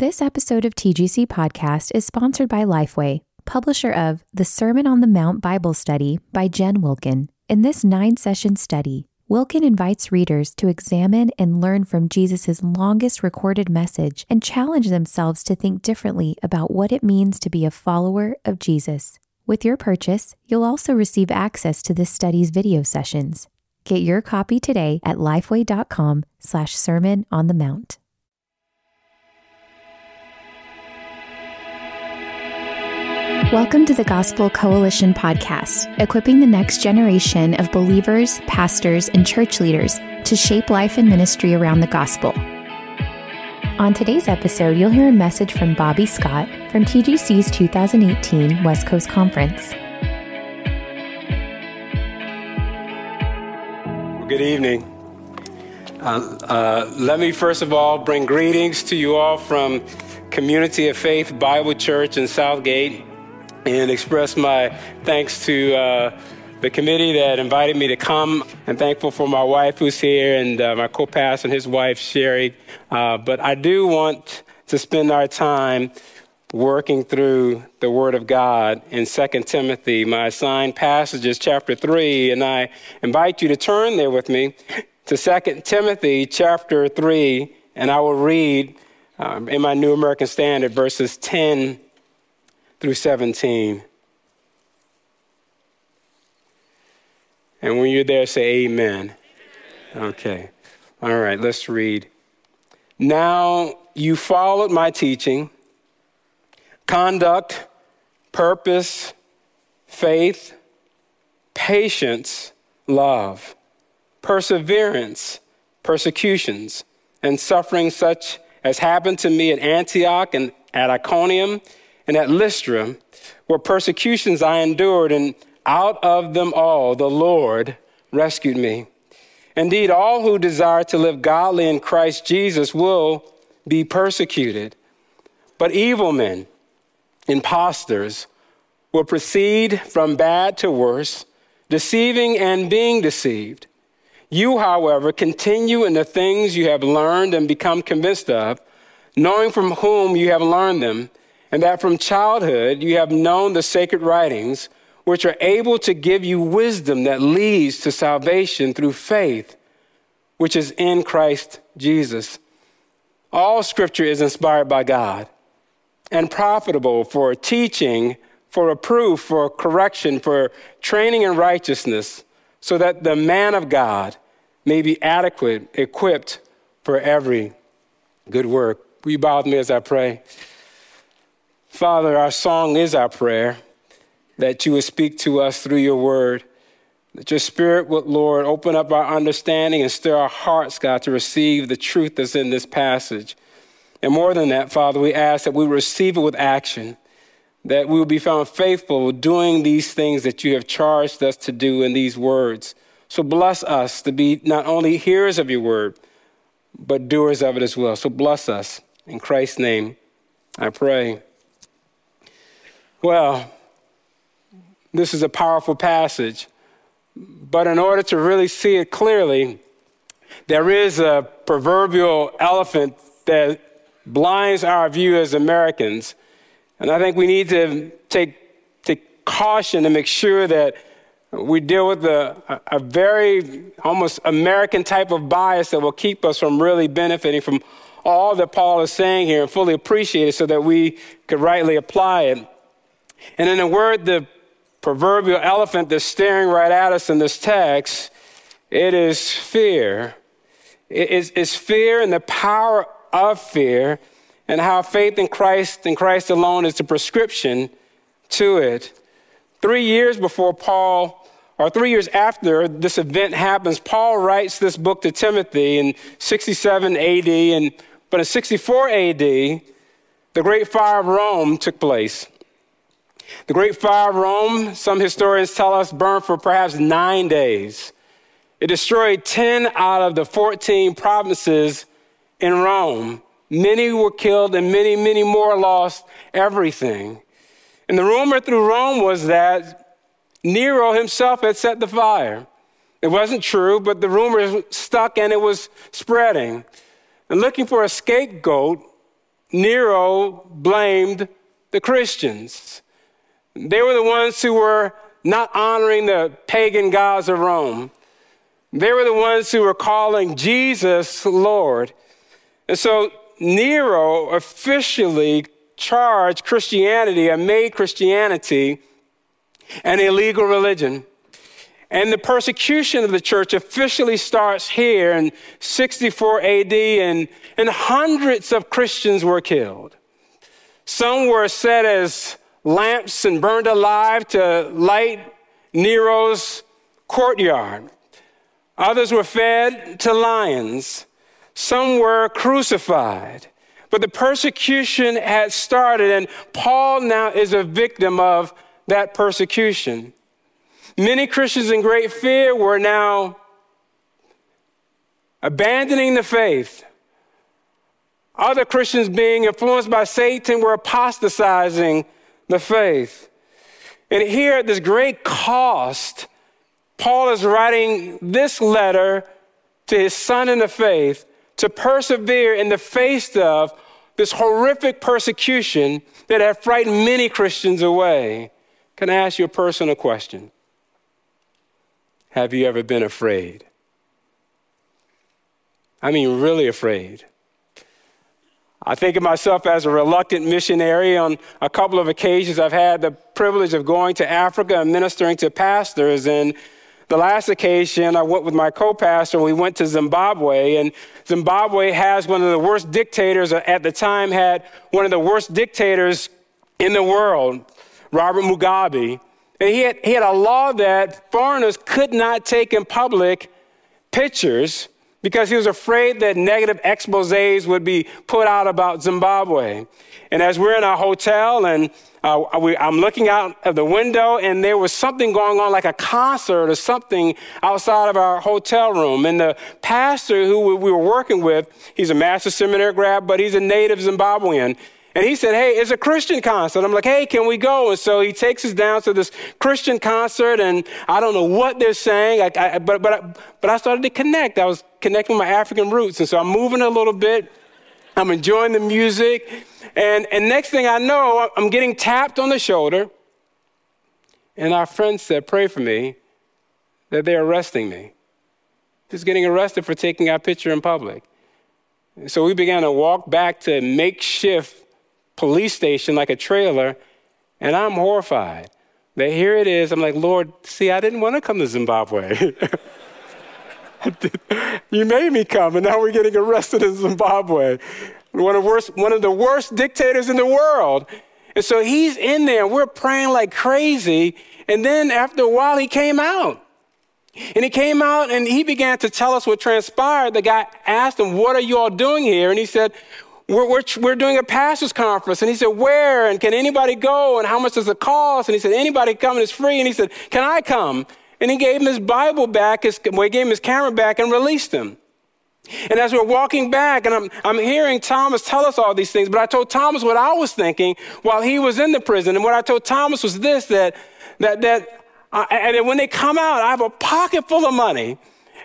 This episode of TGC Podcast is sponsored by Lifeway, publisher of The Sermon on the Mount Bible Study by Jen Wilkin. In this nine session study, Wilkin invites readers to examine and learn from Jesus' longest recorded message and challenge themselves to think differently about what it means to be a follower of Jesus. With your purchase, you'll also receive access to this study's video sessions. Get your copy today at lifeway.com slash sermon on the mount. Welcome to the Gospel Coalition podcast, equipping the next generation of believers, pastors, and church leaders to shape life and ministry around the gospel. On today's episode, you'll hear a message from Bobby Scott from TGC's 2018 West Coast Conference. Well, good evening. Uh, uh, let me first of all bring greetings to you all from Community of Faith Bible Church in South Gate and express my thanks to uh, the committee that invited me to come. I'm thankful for my wife who's here and uh, my co-pastor and his wife, Sherry. Uh, but I do want to spend our time working through the Word of God in 2 Timothy. My assigned passage is chapter 3, and I invite you to turn there with me to 2 Timothy chapter 3, and I will read um, in my New American Standard verses 10 through 17. And when you're there, say amen. Okay. All right, let's read. Now you followed my teaching, conduct, purpose, faith, patience, love, perseverance, persecutions, and suffering such as happened to me at Antioch and at Iconium and at Lystra were persecutions I endured, and out of them all the Lord rescued me. Indeed, all who desire to live godly in Christ Jesus will be persecuted. But evil men, impostors, will proceed from bad to worse, deceiving and being deceived. You, however, continue in the things you have learned and become convinced of, knowing from whom you have learned them and that from childhood you have known the sacred writings, which are able to give you wisdom that leads to salvation through faith, which is in Christ Jesus. All scripture is inspired by God and profitable for teaching, for reproof, for correction, for training in righteousness, so that the man of God may be adequate, equipped for every good work. Will you bow with me as I pray? Father, our song is our prayer that you would speak to us through your word. That your spirit would, Lord, open up our understanding and stir our hearts, God, to receive the truth that's in this passage. And more than that, Father, we ask that we receive it with action, that we will be found faithful doing these things that you have charged us to do in these words. So bless us to be not only hearers of your word, but doers of it as well. So bless us. In Christ's name, I pray. Well, this is a powerful passage, but in order to really see it clearly, there is a proverbial elephant that blinds our view as Americans. And I think we need to take, take caution to make sure that we deal with a, a, very almost American type of bias that will keep us from really benefiting from all that Paul is saying here and fully appreciate it so that we could rightly apply it. And in a word, the proverbial elephant that's staring right at us in this text, it is fear. It is, is fear and the power of fear, and how faith in Christ and Christ alone is the prescription to it. Three years before Paul, or three years after this event happens, Paul writes this book to Timothy in 67 AD, and but in 64 AD, the Great Fire of Rome took place. The Great Fire of Rome, some historians tell us, burned for perhaps nine days. It destroyed 10 out of the 14 provinces in Rome. Many were killed, and many, many more lost everything. And the rumor through Rome was that Nero himself had set the fire. It wasn't true, but the rumor stuck and it was spreading. And looking for a scapegoat, Nero blamed the Christians. They were the ones who were not honoring the pagan gods of Rome. They were the ones who were calling Jesus Lord. And so Nero officially charged Christianity and made Christianity an illegal religion. And the persecution of the church officially starts here in 64 AD, and, and hundreds of Christians were killed. Some were set as lamps and burned alive to light Nero's courtyard. Others were fed to lions. Some were crucified. But the persecution had started, and Paul now is a victim of that persecution. Many Christians in great fear were now abandoning the faith. Other Christians, being influenced by Satan, were apostatizing the faith. And here at this great cost, Paul is writing this letter to his son in the faith to persevere in the face of this horrific persecution that had frightened many Christians away. Can I ask you a personal question? Have you ever been afraid? I mean, really afraid. I think of myself as a reluctant missionary. On a couple of occasions, I've had the privilege of going to Africa and ministering to pastors. And the last occasion, I went with my co pastor and we went to Zimbabwe. And Zimbabwe has one of the worst dictators, uh, at the time, had one of the worst dictators in the world, Robert Mugabe. And he had, he had a law that foreigners could not take in public pictures because he was afraid that negative exposés would be put out about Zimbabwe. And as we're in our hotel and uh, we, I'm looking out of the window, and there was something going on, like a concert or something outside of our hotel room. And the pastor who we were working with, he's a master seminary grad, but he's a native Zimbabwean. And he said, Hey, it's a Christian concert. I'm like, Hey, can we go? And so he takes us down to this Christian concert, and I don't know what they're saying, I, I, but, but, but I started to connect. I was connecting my African roots. And so I'm moving a little bit. I'm enjoying the music. And, and next thing I know, I'm getting tapped on the shoulder. And our friend said, Pray for me that they're arresting me. Just getting arrested for taking our picture in public. so we began to walk back to makeshift police station like a trailer, and I'm horrified. That here it is. I'm like, Lord, see, I didn't want to come to Zimbabwe. you made me come, and now we're getting arrested in Zimbabwe. One of, worst, one of the worst dictators in the world. And so he's in there, and we're praying like crazy. And then after a while, he came out. And he came out and he began to tell us what transpired. The guy asked him, What are you all doing here? And he said, we're, we're, we're, doing a pastor's conference. And he said, Where? And can anybody go? And how much does it cost? And he said, Anybody come and it's free. And he said, Can I come? And he gave him his Bible back, his, well, he gave him his camera back and released him. And as we're walking back, and I'm, I'm hearing Thomas tell us all these things, but I told Thomas what I was thinking while he was in the prison. And what I told Thomas was this that, that, that, uh, and when they come out, I have a pocket full of money.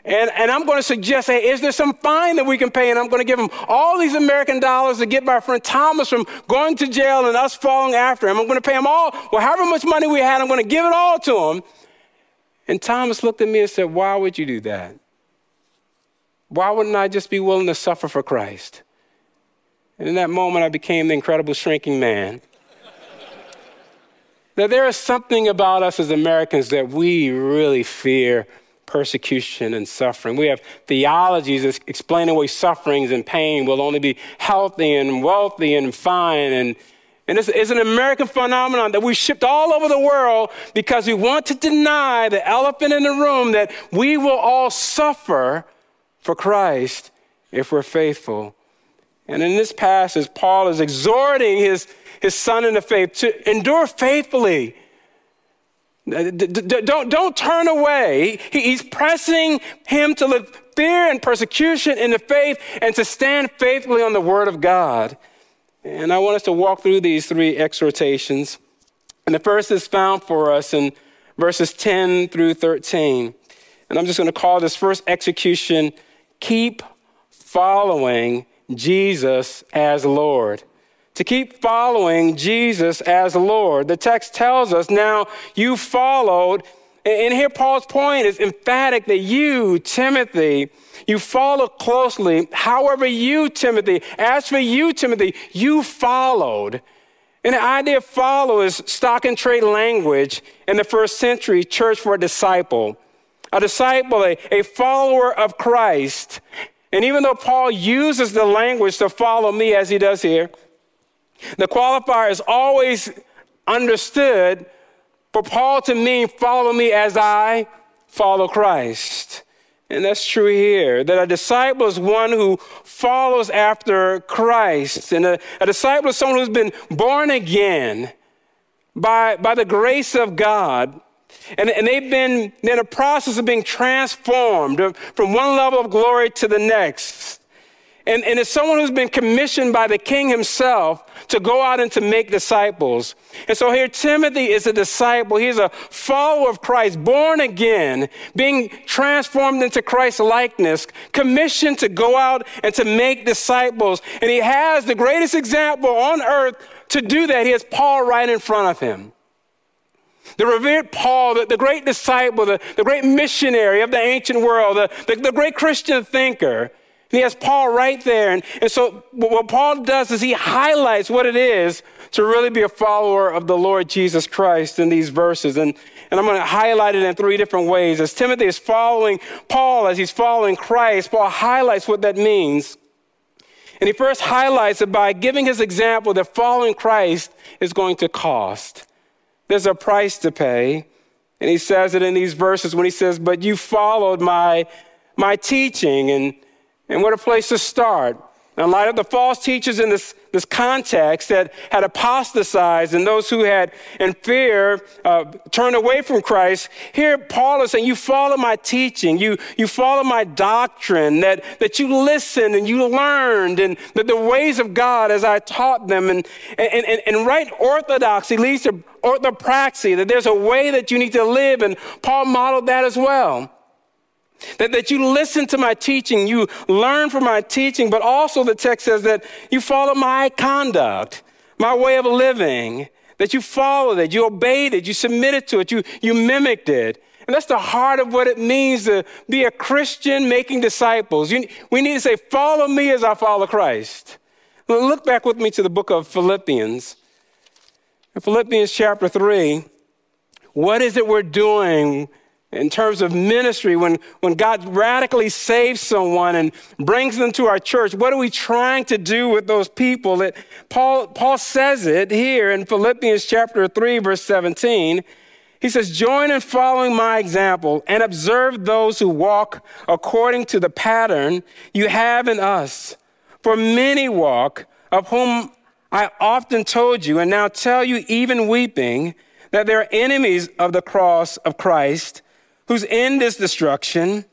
And, and I'm going to suggest, hey, is there some fine that we can pay? And I'm going to give him all these American dollars to get my friend Thomas from going to jail and us following after him. I'm going to pay him all, well, however much money we had, I'm going to give it all to him. And Thomas looked at me and said, Why would you do that? Why wouldn't I just be willing to suffer for Christ? And in that moment, I became the incredible shrinking man. now, there is something about us as Americans that we really fear persecution and suffering. We have theologies explaining away sufferings and pain We'll only be healthy and wealthy and fine. And, and this is an American phenomenon that we shipped all over the world because we want to deny the elephant in the room that we will all suffer for Christ if we're faithful. And in this passage, Paul is exhorting his, his son in the faith to endure faithfully Uh, don't, don't turn away. He's pressing him to live fear and persecution in the faith and to stand faithfully on the word of God. And I want us to walk through these three exhortations. And the first is found for us in verses 10 through 13. And I'm just going to call this first execution Keep Following Jesus as Lord to keep following Jesus as Lord. The text tells us now you followed, and here Paul's point is emphatic that you, Timothy, you follow closely. However, you, Timothy, as for you, Timothy, you followed. And the idea of follow is stock and trade language in the first century church for a disciple. A disciple, a, a follower of Christ. And even though Paul uses the language to follow me as he does here, the qualifier is always understood for Paul to mean, follow me as I follow Christ. And that's true here, that a disciple is one who follows after Christ. And a, a disciple is someone who's been born again by, by the grace of God. And, and they've been in a process of being transformed from one level of glory to the next. And, and it's someone who's been commissioned by the king himself to go out and to make disciples. And so here, Timothy is a disciple. He's a follower of Christ, born again, being transformed into Christ's likeness, commissioned to go out and to make disciples. And he has the greatest example on earth to do that. He has Paul right in front of him. The revered Paul, the, the great disciple, the, the great missionary of the ancient world, the, the, the great Christian thinker. He has Paul right there. And, and so what Paul does is he highlights what it is to really be a follower of the Lord Jesus Christ in these verses. And, and I'm going to highlight it in three different ways. As Timothy is following Paul, as he's following Christ, Paul highlights what that means. And he first highlights it by giving his example that following Christ is going to cost. There's a price to pay. And he says it in these verses when he says, But you followed my, my teaching. And and what a place to start. In light of the false teachers in this, this context that had apostatized and those who had, in fear, uh, turned away from Christ, here Paul is saying, You follow my teaching, you, you follow my doctrine, that, that you listened and you learned, and that the ways of God as I taught them. And, and, and, and right orthodoxy leads to orthopraxy, that there's a way that you need to live, and Paul modeled that as well. That, that you listen to my teaching, you learn from my teaching, but also the text says that you follow my conduct, my way of living, that you followed it, you obeyed it, you submitted to it, you, you mimicked it. And that's the heart of what it means to be a Christian making disciples. You, we need to say, Follow me as I follow Christ. Look back with me to the book of Philippians. In Philippians chapter 3, what is it we're doing in terms of ministry, when, when God radically saves someone and brings them to our church, what are we trying to do with those people? That Paul, Paul says it here in Philippians chapter 3, verse 17. He says, Join in following my example and observe those who walk according to the pattern you have in us. For many walk, of whom I often told you, and now tell you, even weeping, that they're enemies of the cross of Christ whose end is destruction,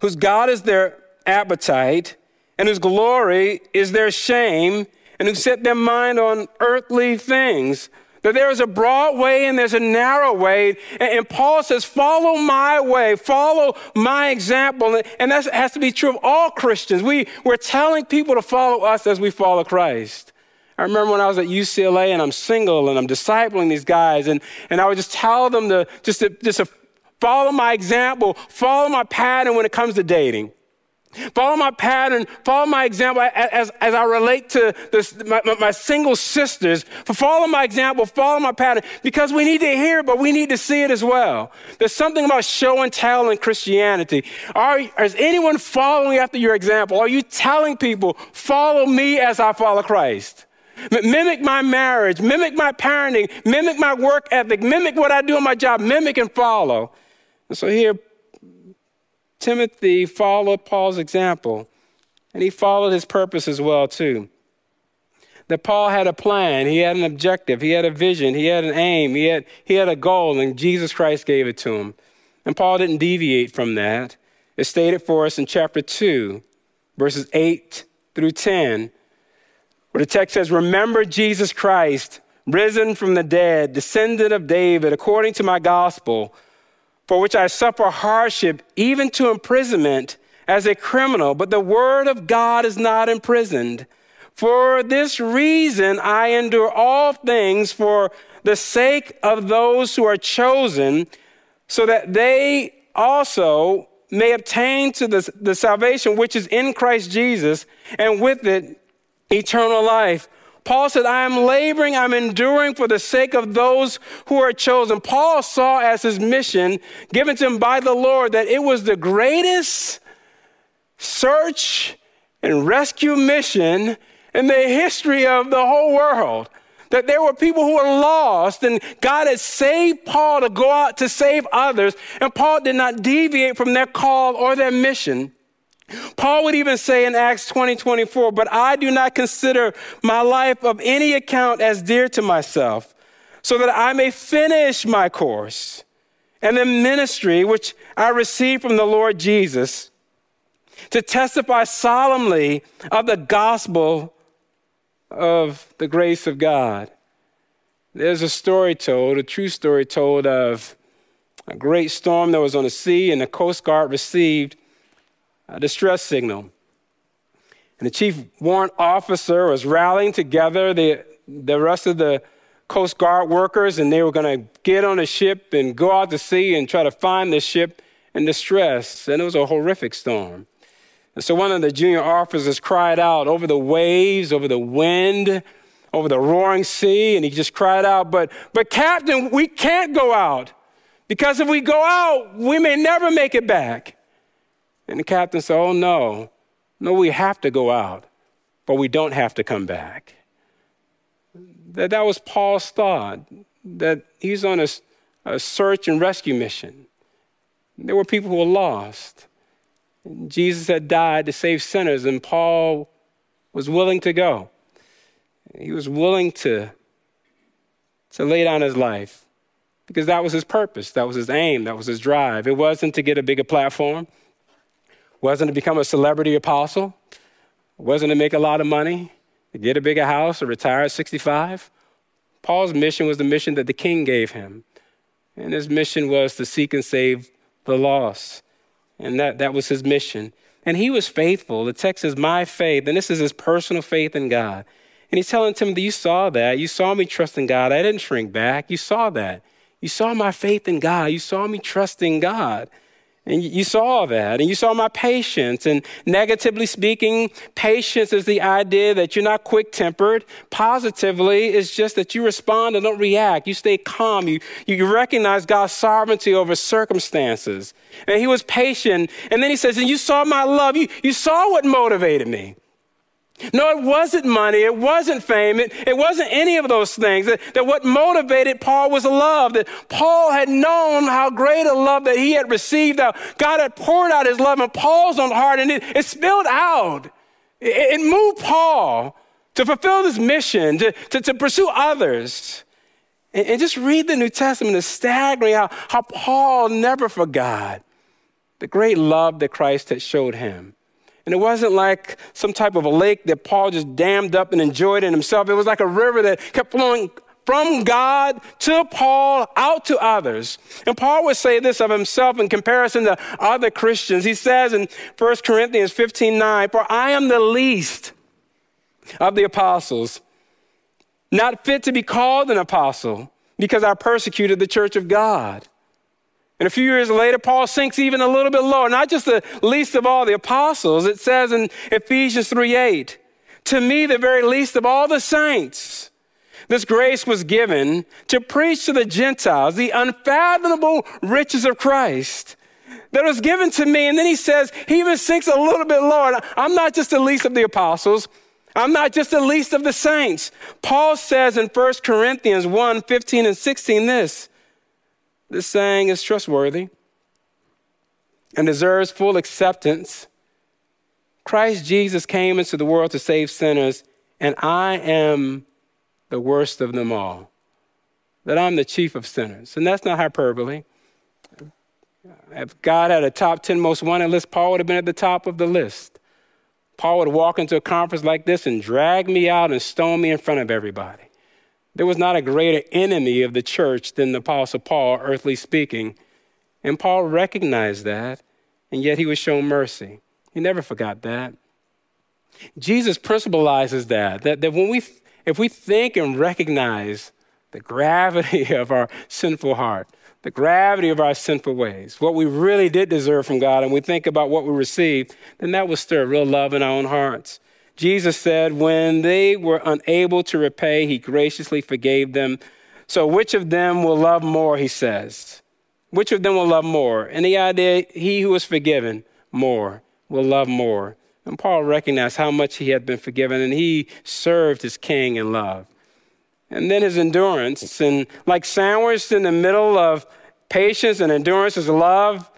whose God is their appetite, and whose glory is their shame, and who set their mind on earthly things. That there is a broad way and there's a narrow way. And, Paul says, follow my way, follow my example. And that has to be true of all Christians. We, we're telling people to follow us as we follow Christ. I remember when I was at UCLA and I'm single and I'm discipling these guys, and, and I would just tell them to just to, just to Follow my example, follow my pattern when it comes to dating. Follow my pattern, follow my example as, as I relate to this, my, my single sisters. Follow my example, follow my pattern, because we need to hear it, but we need to see it as well. There's something about show and tell in Christianity. Are, is anyone following after your example? Are you telling people, follow me as I follow Christ? Mimic my marriage, mimic my parenting, mimic my work ethic, mimic what I do in my job, mimic and follow. And so here, Timothy followed Paul's example, and he followed his purpose as well, too. That Paul had a plan, he had an objective, he had a vision, he had an aim, he had, he had a goal, and Jesus Christ gave it to him. And Paul didn't deviate from that. It's stated for us in chapter 2, verses 8 through 10, where the text says, Remember Jesus Christ, risen from the dead, descendant of David, according to my gospel for which I suffer hardship, even to imprisonment as a criminal. But the word of God is not imprisoned. For this reason, I endure all things for the sake of those who are chosen, so that they also may obtain to the, the salvation which is in Christ Jesus, and with it, eternal life. Paul said, I am laboring, I'm enduring for the sake of those who are chosen. Paul saw as his mission given to him by the Lord that it was the greatest search and rescue mission in the history of the whole world. That there were people who were lost, and God had saved Paul to go out to save others, and Paul did not deviate from their call or their mission. Paul would even say in Acts 20 24, but I do not consider my life of any account as dear to myself, so that I may finish my course and the ministry which I received from the Lord Jesus to testify solemnly of the gospel of the grace of God. There's a story told, a true story told of a great storm that was on the sea, and the Coast Guard received a distress signal. And the chief warrant officer was rallying together the, the rest of the Coast Guard workers, and they were going to get on a ship and go out to sea and try to find the ship in distress. And it was a horrific storm. And so one of the junior officers cried out over the waves, over the wind, over the roaring sea, and he just cried out, But, but Captain, we can't go out because if we go out, we may never make it back. And the captain said, Oh, no, no, we have to go out, but we don't have to come back. That, that was Paul's thought, that he's on a, a search and rescue mission. There were people who were lost. Jesus had died to save sinners, and Paul was willing to go. He was willing to, to lay down his life because that was his purpose, that was his aim, that was his drive. It wasn't to get a bigger platform, wasn't to become a celebrity apostle, wasn't to make a lot of money, to get a bigger house or retire at 65. Paul's mission was the mission that the king gave him. And his mission was to seek and save the lost. And that, that was his mission. And he was faithful. The text is My faith, and this is his personal faith in God. And he's telling Timothy, You saw that. You saw me trusting God. I didn't shrink back. You saw that. You saw my faith in God. You saw me trusting God. And you saw that, and you saw my patience. And negatively speaking, patience is the idea that you're not quick tempered. Positively, it's just that you respond and don't react. You stay calm. You, you recognize God's sovereignty over circumstances. And he was patient. And then he says, And you saw my love. You, you saw what motivated me. No, it wasn't money. It wasn't fame. It, it wasn't any of those things. That, that what motivated Paul was love. That Paul had known how great a love that he had received. How God had poured out his love in Paul's own heart and it, it spilled out. It, it, moved Paul to fulfill this mission, to, to, to pursue others. And, and, just read the New Testament. It's staggering how, how Paul never forgot the great love that Christ had showed him. And it wasn't like some type of a lake that Paul just dammed up and enjoyed in himself. It was like a river that kept flowing from God to Paul out to others. And Paul would say this of himself in comparison to other Christians. He says in 1 Corinthians 15 9, For I am the least of the apostles, not fit to be called an apostle, because I persecuted the church of God. And a few years later, Paul sinks even a little bit lower, not just the least of all the apostles. It says in Ephesians 3 8, to me, the very least of all the saints, this grace was given to preach to the Gentiles the unfathomable riches of Christ that was given to me. And then he says, he even sinks a little bit lower. I'm not just the least of the apostles. I'm not just the least of the saints. Paul says in 1 Corinthians 1 15 and 16 this this saying is trustworthy and deserves full acceptance. Christ Jesus came into the world to save sinners, and I am the worst of them all. That I'm the chief of sinners. And that's not hyperbole. If God had a top 10 most wanted list, Paul would have been at the top of the list. Paul would walk into a conference like this and drag me out and stone me in front of everybody. There was not a greater enemy of the church than the Apostle Paul, earthly speaking. And Paul recognized that, and yet he was shown mercy. He never forgot that. Jesus principalizes that, that, that when we, if we think and recognize the gravity of our sinful heart, the gravity of our sinful ways, what we really did deserve from God, and we think about what we received, then that will stir real love in our own hearts. Jesus said, when they were unable to repay, he graciously forgave them. So, which of them will love more, he says? Which of them will love more? And the idea, he who is forgiven more will love more. And Paul recognized how much he had been forgiven, and he served his king in love and then his endurance. And like sandwiched in the middle of patience and endurance is love.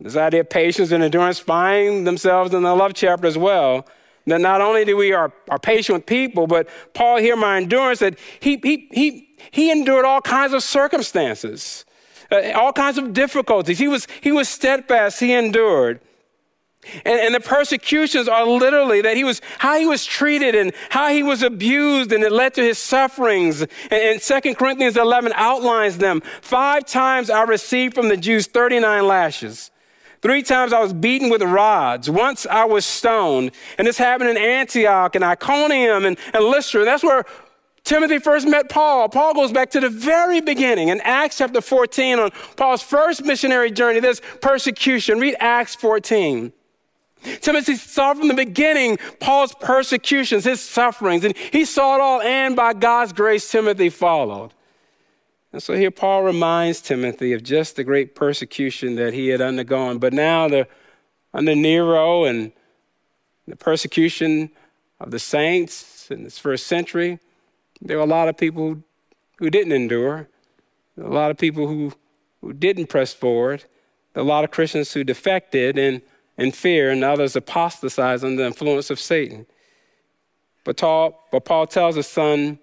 This idea of patience and endurance find themselves in the love chapter as well. That not only do we are, are patient with people, but Paul here, my endurance, that he, he, he, he endured all kinds of circumstances, uh, all kinds of difficulties. He was, he was steadfast, he endured. And, and, the persecutions are literally that he was, how he was treated and how he was abused, and it led to his sufferings. And, and 2 Corinthians 11 outlines them. Five times I received from the Jews 39 lashes. Three times I was beaten with rods. Once I was stoned. And this happened in Antioch and Iconium and, and Lystra. That's where Timothy first met Paul. Paul goes back to the very beginning in Acts chapter 14 on Paul's first missionary journey. There's persecution. Read Acts 14. Timothy saw from the beginning Paul's persecutions, his sufferings, and he saw it all, and by God's grace, Timothy followed. And so here Paul reminds Timothy of just the great persecution that he had undergone. But now, the, under Nero and the persecution of the saints in this first century, there were a lot of people who didn't endure, a lot of people who, who didn't press forward, a lot of Christians who defected, and in fear, and others apostatized under the influence of Satan. But, but Paul tells his son,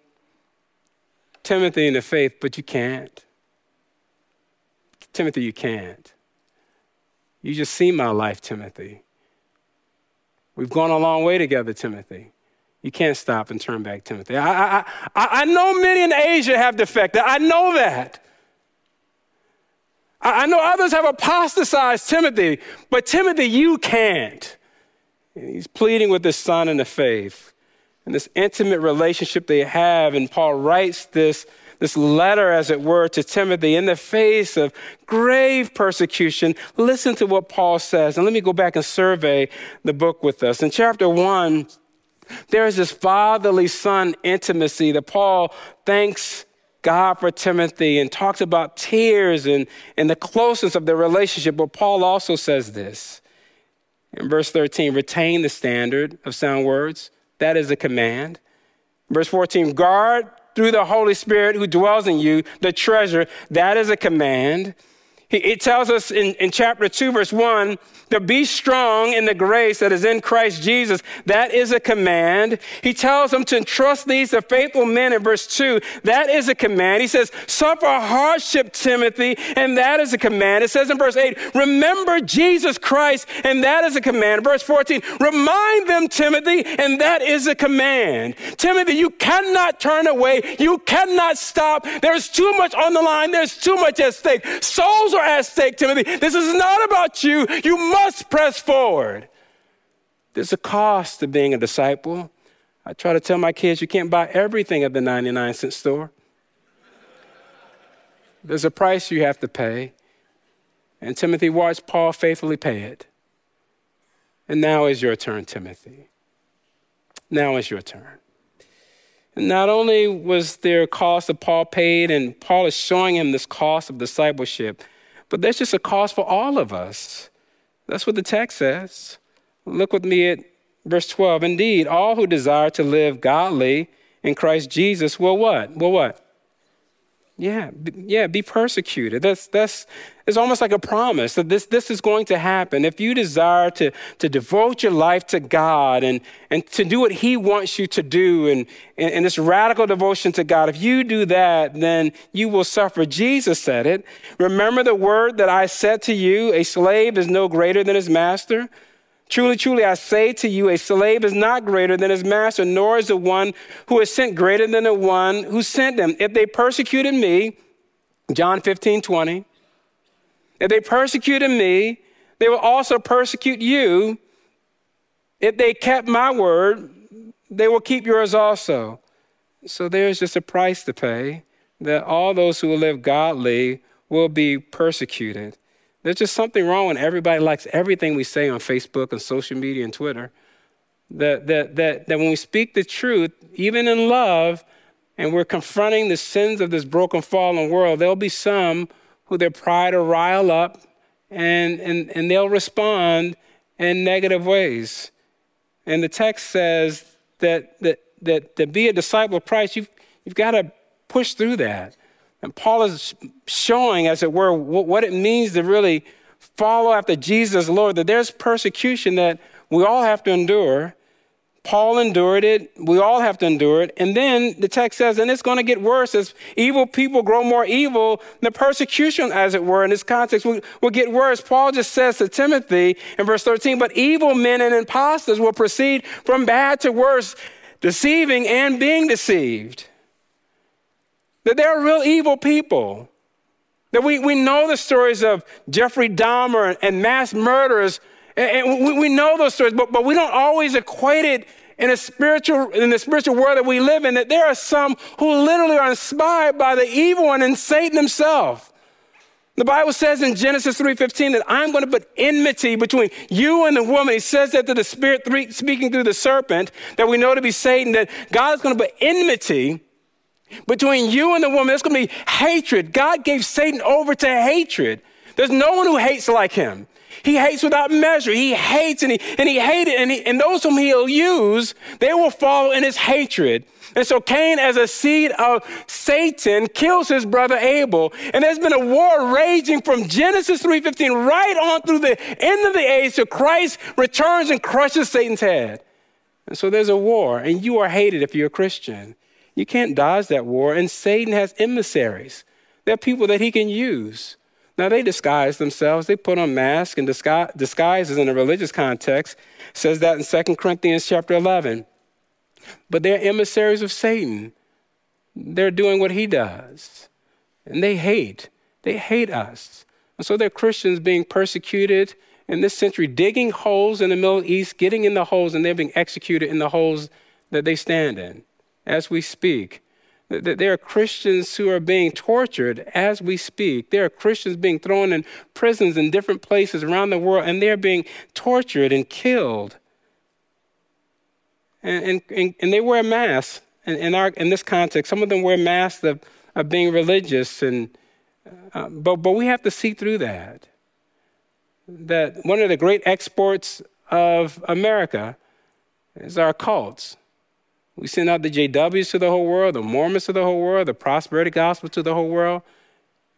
Timothy, in the faith, but you can't. Timothy, you can't. You just see my life, Timothy. We've gone a long way together, Timothy. You can't stop and turn back, Timothy. I, I, I, I know many in Asia have defected. I know that. I know others have apostatized Timothy, but Timothy, you can't. He's pleading with his son in the faith and this intimate relationship they have. And Paul writes this, this letter, as it were, to Timothy in the face of grave persecution. Listen to what Paul says. And let me go back and survey the book with us. In chapter one, there is this fatherly son intimacy that Paul thanks God for Timothy and talks about tears and, and the closeness of their relationship. But Paul also says this in verse 13 retain the standard of sound words. That is a command. Verse 14 guard through the Holy Spirit who dwells in you the treasure. That is a command. It tells us in, in chapter 2, verse 1, to be strong in the grace that is in Christ Jesus. That is a command. He tells them to entrust these to faithful men in verse 2. That is a command. He says, suffer hardship, Timothy, and that is a command. It says in verse 8, remember Jesus Christ, and that is a command. Verse 14, remind them, Timothy, and that is a command. Timothy, you cannot turn away. You cannot stop. There's too much on the line. There's too much at stake. Souls are at stake, Timothy. This is not about you. You must press forward. There's a cost to being a disciple. I try to tell my kids you can't buy everything at the 99 cent store. There's a price you have to pay. And Timothy watched Paul faithfully pay it. And now is your turn, Timothy. Now is your turn. And not only was there a cost that Paul paid, and Paul is showing him this cost of discipleship, but that's just a cost for all of us. That's what the text says. Look with me at verse 12. Indeed, all who desire to live godly in Christ Jesus will what? Will what? Yeah, yeah, be persecuted. That's that's it's almost like a promise that this this is going to happen. If you desire to to devote your life to God and and to do what He wants you to do and, and, and this radical devotion to God, if you do that, then you will suffer. Jesus said it. Remember the word that I said to you: a slave is no greater than his master. Truly, truly, I say to you, a slave is not greater than his master, nor is the one who is sent greater than the one who sent him. If they persecuted me, John 15, 20, if they persecuted me, they will also persecute you. If they kept my word, they will keep yours also. So there's just a price to pay that all those who will live godly will be persecuted. There's just something wrong when everybody likes everything we say on Facebook and social media and Twitter. That, that, that, that when we speak the truth, even in love, and we're confronting the sins of this broken, fallen world, there'll be some who their pride will rile up and, and, and they'll respond in negative ways. And the text says that, that, that to be a disciple of Christ, you've, you've got to push through that. And Paul is showing, as it were, what it means to really follow after Jesus, Lord, that there's persecution that we all have to endure. Paul endured it. We all have to endure it. And then the text says, and it's going to get worse as evil people grow more evil. The persecution, as it were, in this context will, will get worse. Paul just says to Timothy in verse 13, but evil men and impostors will proceed from bad to worse, deceiving and being deceived that they're real evil people. That we, we know the stories of Jeffrey Dahmer and mass murderers, and we, we know those stories, but, but we don't always equate it in a spiritual in the spiritual world that we live in that there are some who literally are inspired by the evil one and Satan himself. The Bible says in Genesis 3:15 that I'm going to put enmity between you and the woman. He says that to the spirit speaking through the serpent that we know to be Satan that God is going to put enmity between you and the woman, there's going to be hatred. God gave Satan over to hatred. There's no one who hates like him. He hates without measure. He hates and he, and he hated, and, he, and those whom he'll use, they will follow in his hatred. And so Cain, as a seed of Satan, kills his brother Abel. And there's been a war raging from Genesis 3.15 right on through the end of the age till Christ returns and crushes Satan's head. And so there's a war, and you are hated if you're a Christian. You can't dodge that war. And Satan has emissaries. They're people that he can use. Now, they disguise themselves. They put on masks and disguise, disguises in a religious context. It says that in 2 Corinthians chapter 11. But they're emissaries of Satan. They're doing what he does. And they hate. They hate us. And so they're Christians being persecuted in this century, digging holes in the Middle East, getting in the holes, and they're being executed in the holes that they stand in as we speak. There are Christians who are being tortured as we speak. There are Christians being thrown in prisons in different places around the world, and they're being tortured and killed. And, and, and they wear masks in, in, our, in this context. Some of them wear masks of, of being religious, and, uh, but, but we have to see through that. That one of the great exports of America is our cults. We send out the JWs to the whole world, the Mormons to the whole world, the prosperity gospel to the whole world.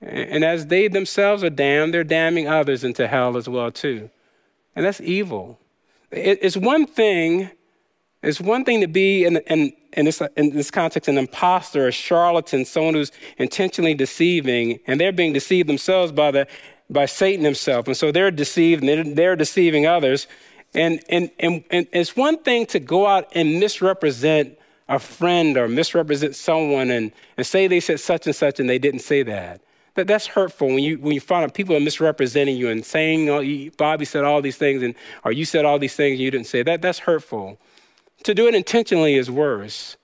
And as they themselves are damned, they're damning others into hell as well too. And that's evil. It's one thing, it's one thing to be in, in, in, this, in this context an impostor, a charlatan, someone who's intentionally deceiving, and they're being deceived themselves by the by Satan himself. And so they're deceived and they're, they're deceiving others. And, and, and, and it's one thing to go out and misrepresent a friend or misrepresent someone and, and say they said such and such and they didn't say that. that that's hurtful when you, when you find out people are misrepresenting you and saying, oh, you, Bobby said all these things and, or you said all these things and you didn't say that. That's hurtful. To do it intentionally is worse.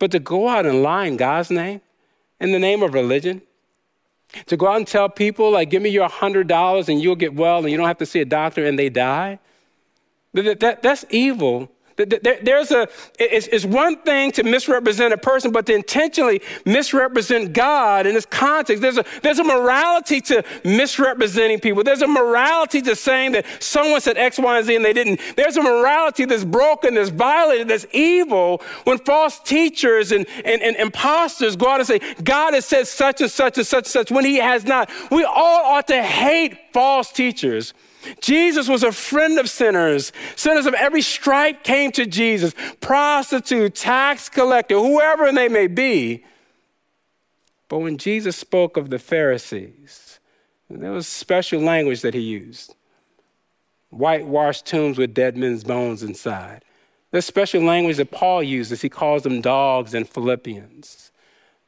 But to go out and lie in God's name, in the name of religion, To go out and tell people, like, give me your $100 and you'll get well and you don't have to see a doctor and they die? That, that, that's evil there's a, it's, it's one thing to misrepresent a person, but to intentionally misrepresent God in this context. There's a, there's a morality to misrepresenting people. There's a morality to saying that someone said X, Y, and Z and they didn't. There's a morality that's broken, that's violated, that's evil when false teachers and, and, and imposters go out and say, God has said such and such and such and such when he has not. We all ought to hate false teachers. Jesus was a friend of sinners. Sinners of every stripe came to Jesus prostitute, tax collector, whoever they may be. But when Jesus spoke of the Pharisees, there was special language that he used whitewashed tombs with dead men's bones inside. There's special language that Paul uses. He calls them dogs in Philippians.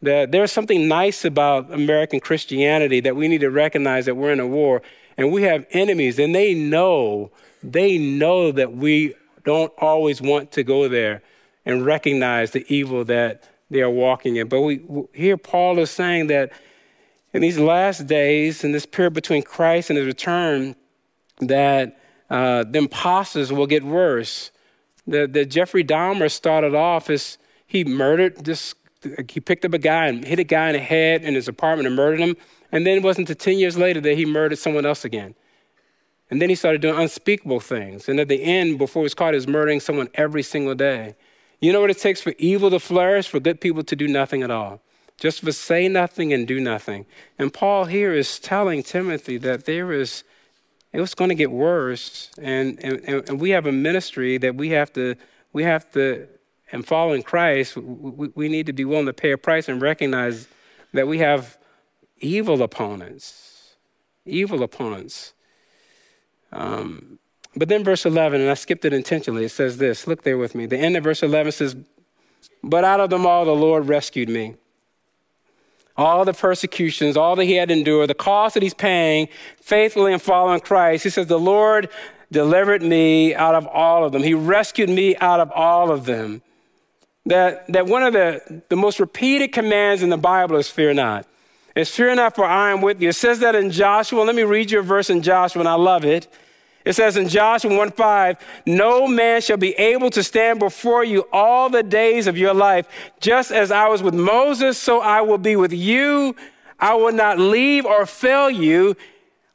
That there's something nice about American Christianity that we need to recognize that we're in a war and we have enemies, and they know, they know that we don't always want to go there and recognize the evil that they are walking in. But we here Paul is saying that in these last days, in this period between Christ and his return, that uh, the imposters will get worse. That, that Jeffrey Dahmer started off as he murdered this, he picked up a guy and hit a guy in the head in his apartment and murdered him. And then it wasn't until 10 years later that he murdered someone else again. And then he started doing unspeakable things. And at the end, before he was caught, he was murdering someone every single day. You know what it takes for evil to flourish? For good people to do nothing at all. Just for say nothing and do nothing. And Paul here is telling Timothy that there is, it was going to get worse. And, and, and we have a ministry that we have to, we have to, and following Christ, we, we need to be willing to pay a price and recognize that we have evil opponents, evil opponents. Um, but then verse 11, and I skipped it intentionally, it says this. Look there with me. The end of verse 11 says, But out of them all the Lord rescued me. All the persecutions, all that he had endured, the cost that he's paying faithfully in following Christ. He says, The Lord delivered me out of all of them. He rescued me out of all of them. That, that one of the, the most repeated commands in the Bible is fear not. It's fear not, for I am with you. It says that in Joshua. Let me read you a verse in Joshua, and I love it. It says in Joshua 1 5, no man shall be able to stand before you all the days of your life. Just as I was with Moses, so I will be with you. I will not leave or fail you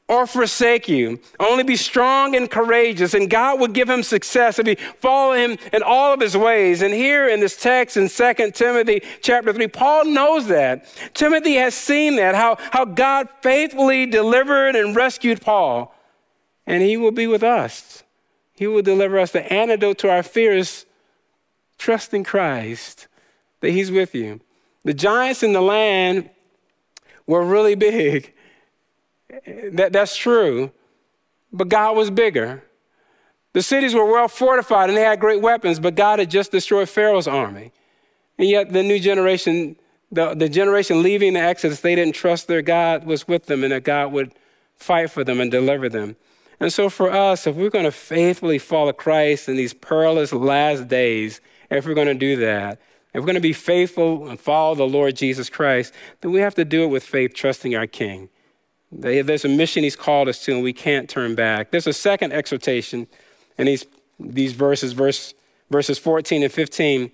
or forsake you. Only be strong and courageous, and God will give him success if he follow him in all of his ways. And here in this text in 2 Timothy chapter 3, Paul knows that. Timothy has seen that, how, how God faithfully delivered and rescued Paul. And he will be with us. He will deliver us the antidote to our fears. Trust in Christ that he's with you. The giants in the land were really big. That, that's true. But God was bigger. The cities were well fortified and they had great weapons, but God had just destroyed Pharaoh's army. And yet, the new generation, the, the generation leaving the Exodus, they didn't trust their God was with them and that God would fight for them and deliver them. And so, for us, if we're going to faithfully follow Christ in these perilous last days, if we're going to do that, if we're going to be faithful and follow the Lord Jesus Christ, then we have to do it with faith, trusting our King. There's a mission he's called us to, and we can't turn back. There's a second exhortation in these, these verses, verse, verses 14 and 15.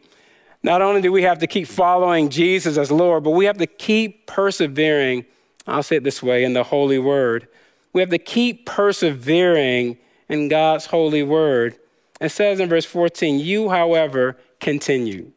Not only do we have to keep following Jesus as Lord, but we have to keep persevering. I'll say it this way in the Holy Word. We have to keep persevering in God's holy word. It says in verse 14, You, however, continue.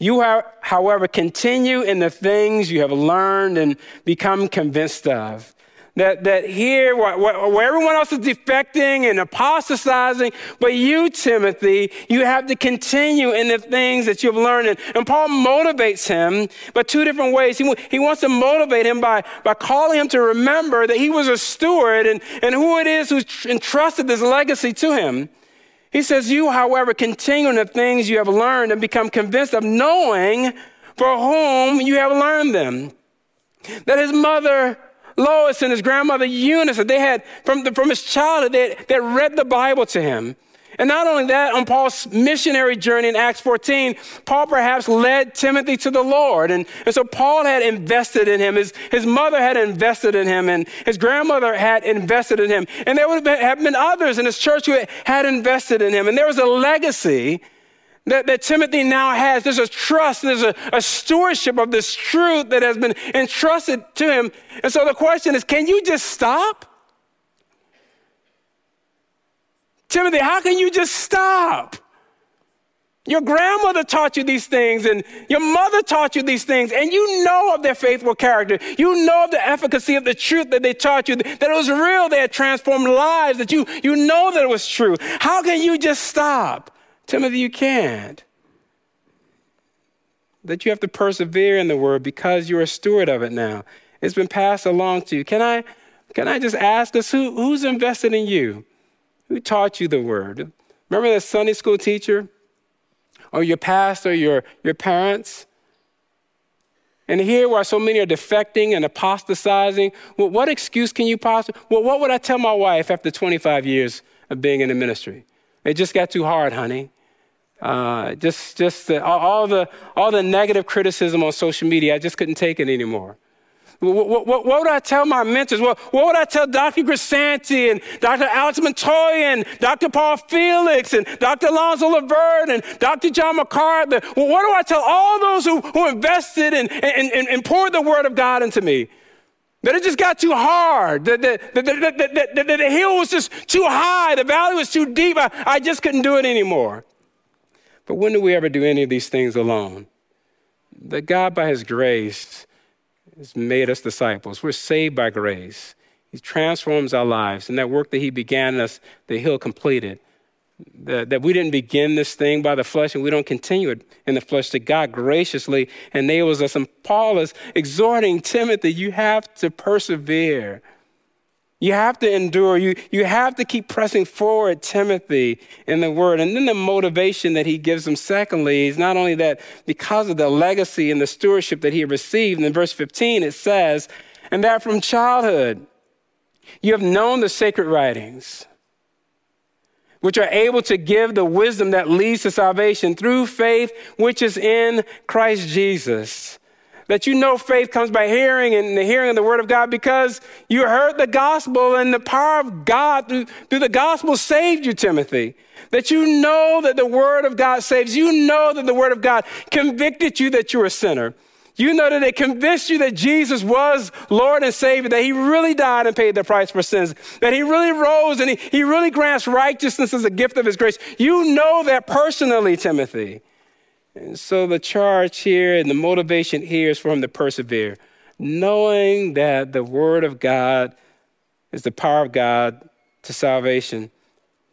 You, have, however, continue in the things you have learned and become convinced of. That, that here, where, where everyone else is defecting and apostatizing, but you, Timothy, you have to continue in the things that you've learned. And, and Paul motivates him by two different ways. He, he wants to motivate him by, by calling him to remember that he was a steward and, and who it is who's entrusted this legacy to him. He says, You, however, continue in the things you have learned and become convinced of knowing for whom you have learned them. That his mother, Lois, and his grandmother, Eunice, that they had, from, the, from his childhood, they, they read the Bible to him. And not only that, on Paul's missionary journey in Acts 14, Paul perhaps led Timothy to the Lord. And, and so Paul had invested in him. His, his mother had invested in him, and his grandmother had invested in him. And there would have been, have been others in his church who had invested in him. And there was a legacy that, that Timothy now has. There's a trust, there's a, a stewardship of this truth that has been entrusted to him. And so the question is can you just stop? Timothy, how can you just stop? Your grandmother taught you these things, and your mother taught you these things, and you know of their faithful character. You know of the efficacy of the truth that they taught you, that it was real, they had transformed lives, that you, you know that it was true. How can you just stop? Timothy, you can't. That you have to persevere in the word because you're a steward of it now. It's been passed along to you. Can I, can I just ask us who, who's invested in you? Who taught you the word? Remember that Sunday school teacher? Or your pastor, your, your parents? And here, where so many are defecting and apostatizing, well, what excuse can you possibly? Well, what would I tell my wife after 25 years of being in the ministry? It just got too hard, honey. Uh, just, just the, all the, all the negative criticism on social media, I just couldn't take it anymore. What, what, what, would I tell my mentors? What, what would I tell Dr. Grisanti and Dr. Alex Montoya and Dr. Paul Felix and Dr. Alonzo Laverne and Dr. John MacArthur? Well, what do I tell all those who, who invested and, poured the word of God into me? That it just got too hard. That the, hill was just too high. The valley was too deep. I, I just couldn't do it anymore. But when do we ever do any of these things alone? That God, by His grace, has made us disciples. We're saved by grace. He transforms our lives. And that work that He began in us, that He'll complete it. That, that we didn't begin this thing by the flesh and we don't continue it in the flesh, that God graciously enables us. And Paul is exhorting Timothy, you have to persevere. You have to endure. You, you have to keep pressing forward, Timothy, in the word. And then the motivation that he gives him, secondly, is not only that because of the legacy and the stewardship that he received. And in verse 15, it says, and that from childhood you have known the sacred writings, which are able to give the wisdom that leads to salvation through faith, which is in Christ Jesus that you know faith comes by hearing and the hearing of the word of God because you heard the gospel and the power of God through, through the gospel saved you, Timothy. That you know that the word of God saves. You know that the word of God convicted you that you're a sinner. You know that it convinced you that Jesus was Lord and Savior, that He really died and paid the price for sins, that He really rose and He, he really grants righteousness as a gift of His grace. You know that personally, Timothy. And so the charge here and the motivation here is for him to persevere, knowing that the Word of God is the power of God to salvation.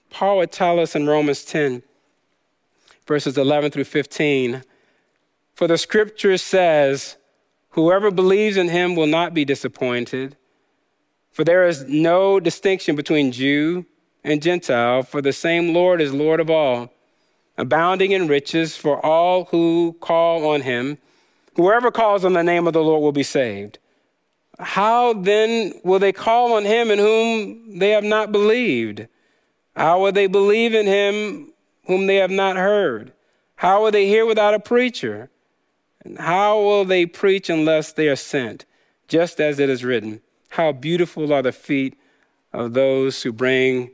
Paul would tell us in Romans 10, verses 11 through 15 For the scripture says, Whoever believes in him will not be disappointed. For there is no distinction between Jew and Gentile, for the same Lord is Lord of all abounding in riches for all who call on him. Whoever calls on the name of the Lord will be saved. How then will they call on him in whom they have not believed? How will they believe in him whom they have not heard? How will they hear without a preacher? And how will they preach unless they are sent? Just as it is written, How beautiful are the feet of those who bring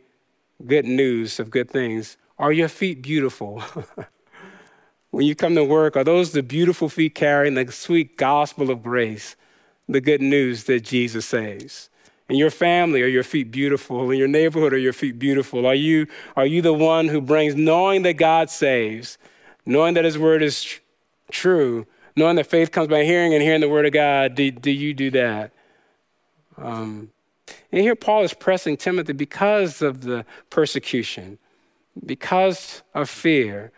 good news of good things. Are your feet beautiful? when you come to work, are those the beautiful feet carrying the sweet gospel of grace, the good news that Jesus saves? In your family, are your feet beautiful? In your neighborhood, are your feet beautiful? Are you, are you the one who brings, knowing that God saves, knowing that His word is tr- true, knowing that faith comes by hearing and hearing the word of God? Do, do you do that? Um, and here Paul is pressing Timothy because of the persecution because of fear,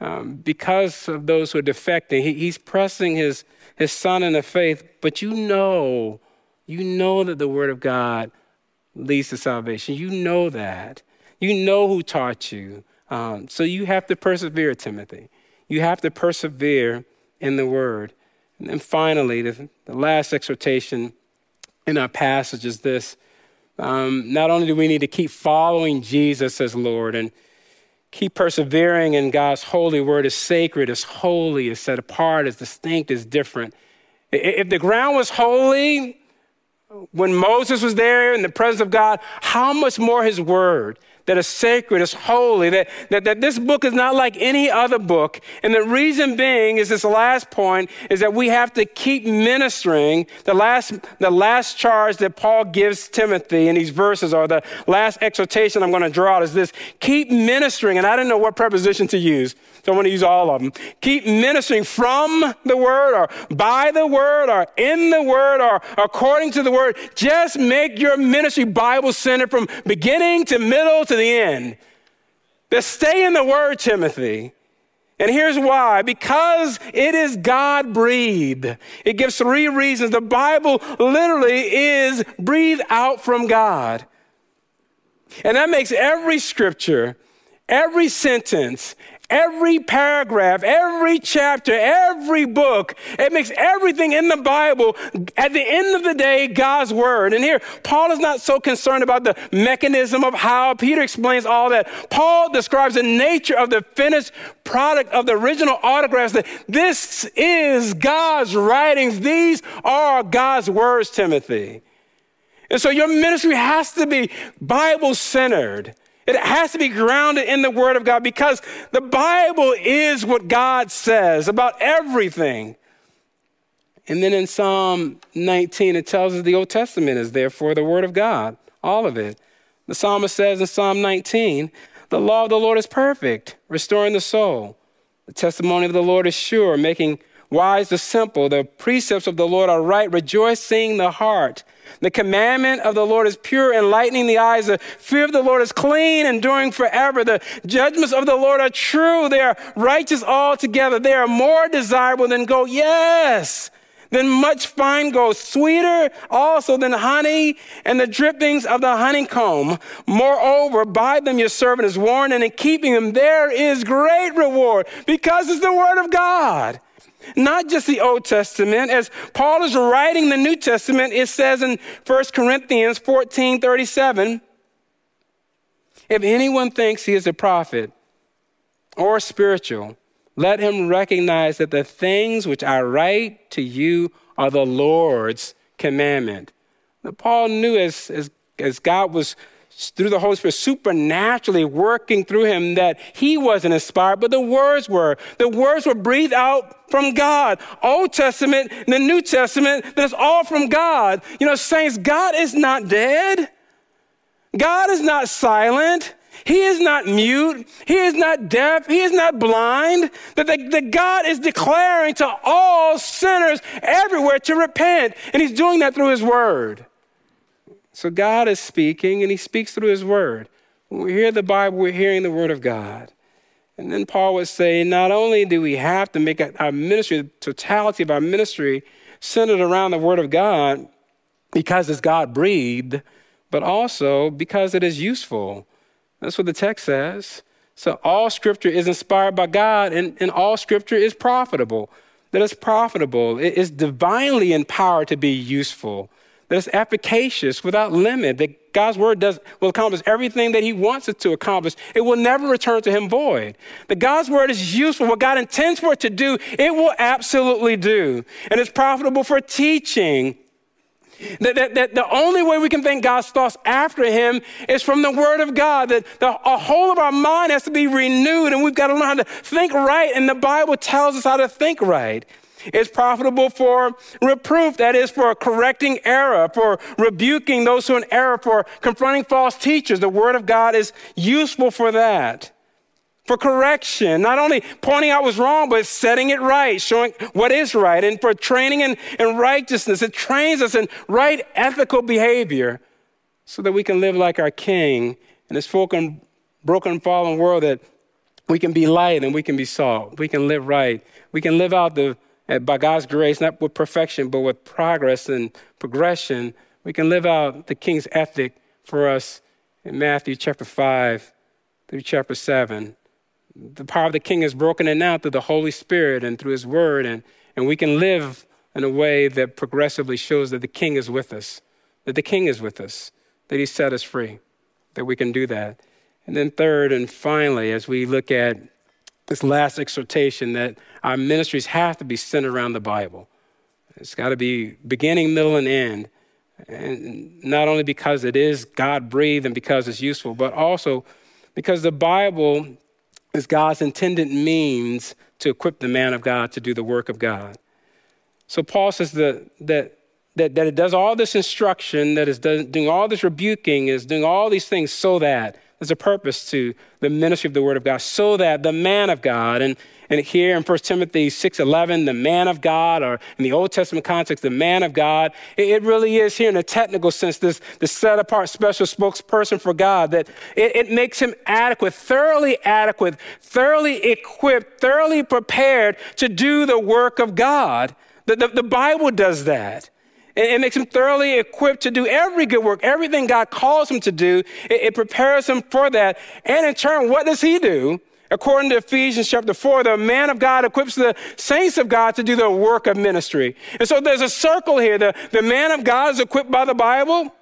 um, because of those who are defecting. He, he's pressing his, his son in the faith, but you know, you know that the word of God leads to salvation. You know that. You know who taught you. Um, so you have to persevere, Timothy. You have to persevere in the word. And then finally, the, the last exhortation in our passage is this. Um, not only do we need to keep following Jesus as Lord and Keep persevering in God's holy word is sacred, is holy, is set apart, is distinct, is different. If the ground was holy when Moses was there in the presence of God, how much more his word? That is sacred, is holy, that, that, that this book is not like any other book. And the reason being is this last point is that we have to keep ministering. The last, the last charge that Paul gives Timothy in these verses, or the last exhortation I'm going to draw out, is this keep ministering. And I didn't know what preposition to use. So I'm going to use all of them. Keep ministering from the word or by the word or in the word or according to the word. Just make your ministry Bible centered from beginning to middle to the end. But stay in the word, Timothy. And here's why because it is God breathed. It gives three reasons. The Bible literally is breathed out from God. And that makes every scripture, every sentence, Every paragraph, every chapter, every book, it makes everything in the Bible, at the end of the day, God's word. And here, Paul is not so concerned about the mechanism of how. Peter explains all that. Paul describes the nature of the finished product of the original autographs that this is God's writings. These are God's words, Timothy. And so your ministry has to be Bible centered. It has to be grounded in the Word of God because the Bible is what God says about everything. And then in Psalm 19, it tells us the Old Testament is therefore the Word of God, all of it. The psalmist says in Psalm 19, the law of the Lord is perfect, restoring the soul. The testimony of the Lord is sure, making wise the simple. The precepts of the Lord are right, rejoicing the heart. The commandment of the Lord is pure, enlightening the eyes. The fear of the Lord is clean, enduring forever. The judgments of the Lord are true. They are righteous altogether. They are more desirable than gold. Yes. Than much fine gold, sweeter also than honey and the drippings of the honeycomb. Moreover, by them your servant is warned, and in keeping them there is great reward because it's the word of God. Not just the Old Testament. As Paul is writing the New Testament, it says in 1 Corinthians 14 37, if anyone thinks he is a prophet or spiritual, let him recognize that the things which I write to you are the Lord's commandment. Now, Paul knew as, as, as God was through the Holy Spirit supernaturally working through him that he wasn't inspired, but the words were. The words were breathed out from God. Old Testament, and the New Testament, that's all from God. You know, saints, God is not dead. God is not silent. He is not mute. He is not deaf. He is not blind. That, the, that God is declaring to all sinners everywhere to repent. And He's doing that through His Word. So God is speaking, and He speaks through His Word. When we hear the Bible, we're hearing the Word of God. And then Paul would say, not only do we have to make our ministry, the totality of our ministry, centered around the Word of God, because it's God breathed, but also because it is useful. That's what the text says. So all scripture is inspired by God, and, and all scripture is profitable. That it's profitable. It is divinely empowered to be useful that is efficacious without limit, that God's word does, will accomplish everything that he wants it to accomplish. It will never return to him void. That God's word is useful. What God intends for it to do, it will absolutely do. And it's profitable for teaching. That, that, that the only way we can think God's thoughts after him is from the word of God. That the whole of our mind has to be renewed and we've got to learn how to think right. And the Bible tells us how to think right. It's profitable for reproof, that is, for correcting error, for rebuking those who are in error, for confronting false teachers. The Word of God is useful for that. For correction, not only pointing out what's wrong, but setting it right, showing what is right, and for training in, in righteousness. It trains us in right ethical behavior so that we can live like our King in this broken, broken, fallen world that we can be light and we can be salt. We can live right. We can live out the by God's grace, not with perfection, but with progress and progression, we can live out the king's ethic for us in Matthew chapter 5 through chapter 7. The power of the king is broken in now through the Holy Spirit and through his word, and, and we can live in a way that progressively shows that the king is with us, that the king is with us, that he set us free, that we can do that. And then, third and finally, as we look at this last exhortation, that our ministries have to be centered around the Bible. It's got to be beginning, middle, and end. And not only because it is God breathed and because it's useful, but also because the Bible is God's intended means to equip the man of God to do the work of God. So Paul says that, that, that, that it does all this instruction, that is doing all this rebuking, is doing all these things so that there's a purpose to the ministry of the word of God, so that the man of God, and, and here in 1 Timothy 6.11, the man of God, or in the Old Testament context, the man of God, it, it really is here in a technical sense, this, this set apart special spokesperson for God, that it, it makes him adequate, thoroughly adequate, thoroughly equipped, thoroughly prepared to do the work of God. The, the, the Bible does that. It, makes him thoroughly equipped to do every good work, everything God calls him to do. It, it prepares him for that. And in turn, what does he do? According to Ephesians chapter 4, the man of God equips the saints of God to do the work of ministry. And so there's a circle here. The, the man of God is equipped by the Bible.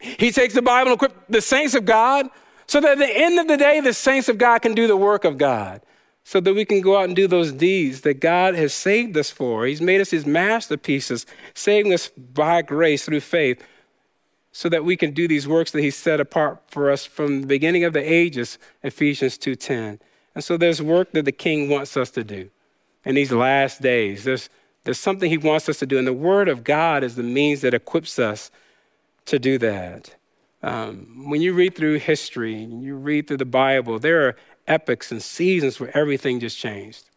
He takes the Bible and equips the saints of God so that at the end of the day, the saints of God can do the work of God so that we can go out and do those deeds that God has saved us for. He's made us his masterpieces, saving us by grace through faith, so that we can do these works that he set apart for us from the beginning of the ages, Ephesians 2:10. And so there's work that the king wants us to do in these last days. There's, there's something he wants us to do, and the word of God is the means that equips us to do that. Um, when you read through history, and you read through the Bible, there are epochs and seasons where everything just changed.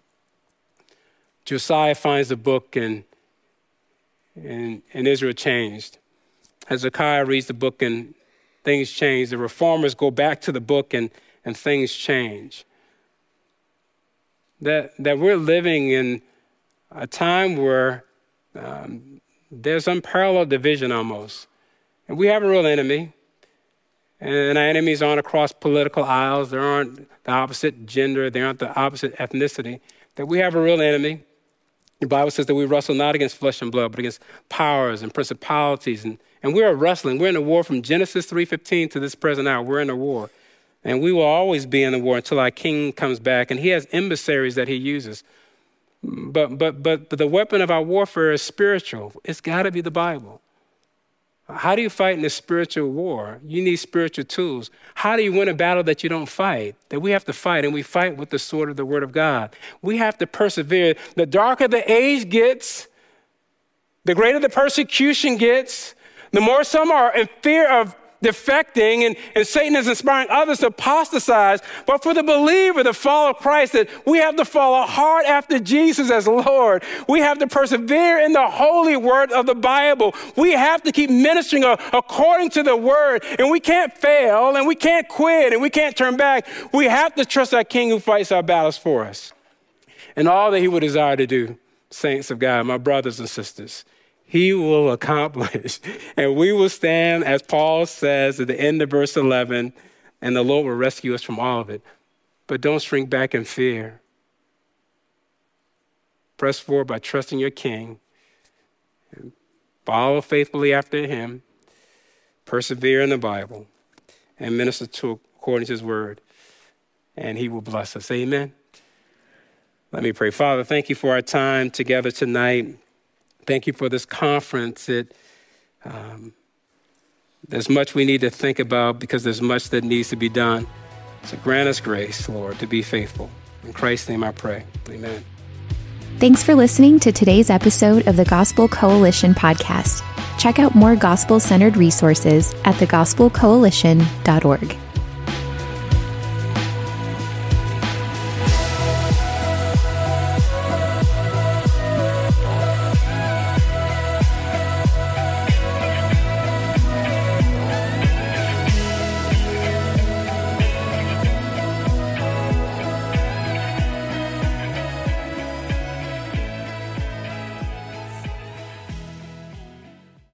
Josiah finds the book and, and, and Israel changed. Hezekiah reads the book and things change. The reformers go back to the book and, and things change. That, that we're living in a time where um, there's unparalleled division almost. And we have a real enemy. And our enemies aren't across political aisles. They aren't the opposite gender. They aren't the opposite ethnicity. That we have a real enemy. The Bible says that we wrestle not against flesh and blood, but against powers and principalities. And, and we're wrestling. We're in a war from Genesis 3.15 to this present hour. We're in a war. And we will always be in the war until our king comes back. And he has emissaries that he uses. But, but, but, but the weapon of our warfare is spiritual. It's got to be the Bible. How do you fight in a spiritual war? You need spiritual tools. How do you win a battle that you don't fight? That we have to fight, and we fight with the sword of the Word of God. We have to persevere. The darker the age gets, the greater the persecution gets, the more some are in fear of defecting and, and Satan is inspiring others to apostatize. But for the believer to follow Christ, that we have to follow hard after Jesus as Lord. We have to persevere in the holy word of the Bible. We have to keep ministering uh, according to the word. And we can't fail and we can't quit and we can't turn back. We have to trust our King who fights our battles for us. And all that he would desire to do, saints of God, my brothers and sisters, he will accomplish. And we will stand, as Paul says at the end of verse 11, and the Lord will rescue us from all of it. But don't shrink back in fear. Press forward by trusting your King. Follow faithfully after him. Persevere in the Bible and minister to according to his word. And he will bless us. Amen. Let me pray. Father, thank you for our time together tonight. Thank you for this conference. It, um, there's much we need to think about because there's much that needs to be done. So grant us grace, Lord, to be faithful. In Christ's name I pray. Amen. Thanks for listening to today's episode of the Gospel Coalition podcast. Check out more gospel centered resources at thegospelcoalition.org.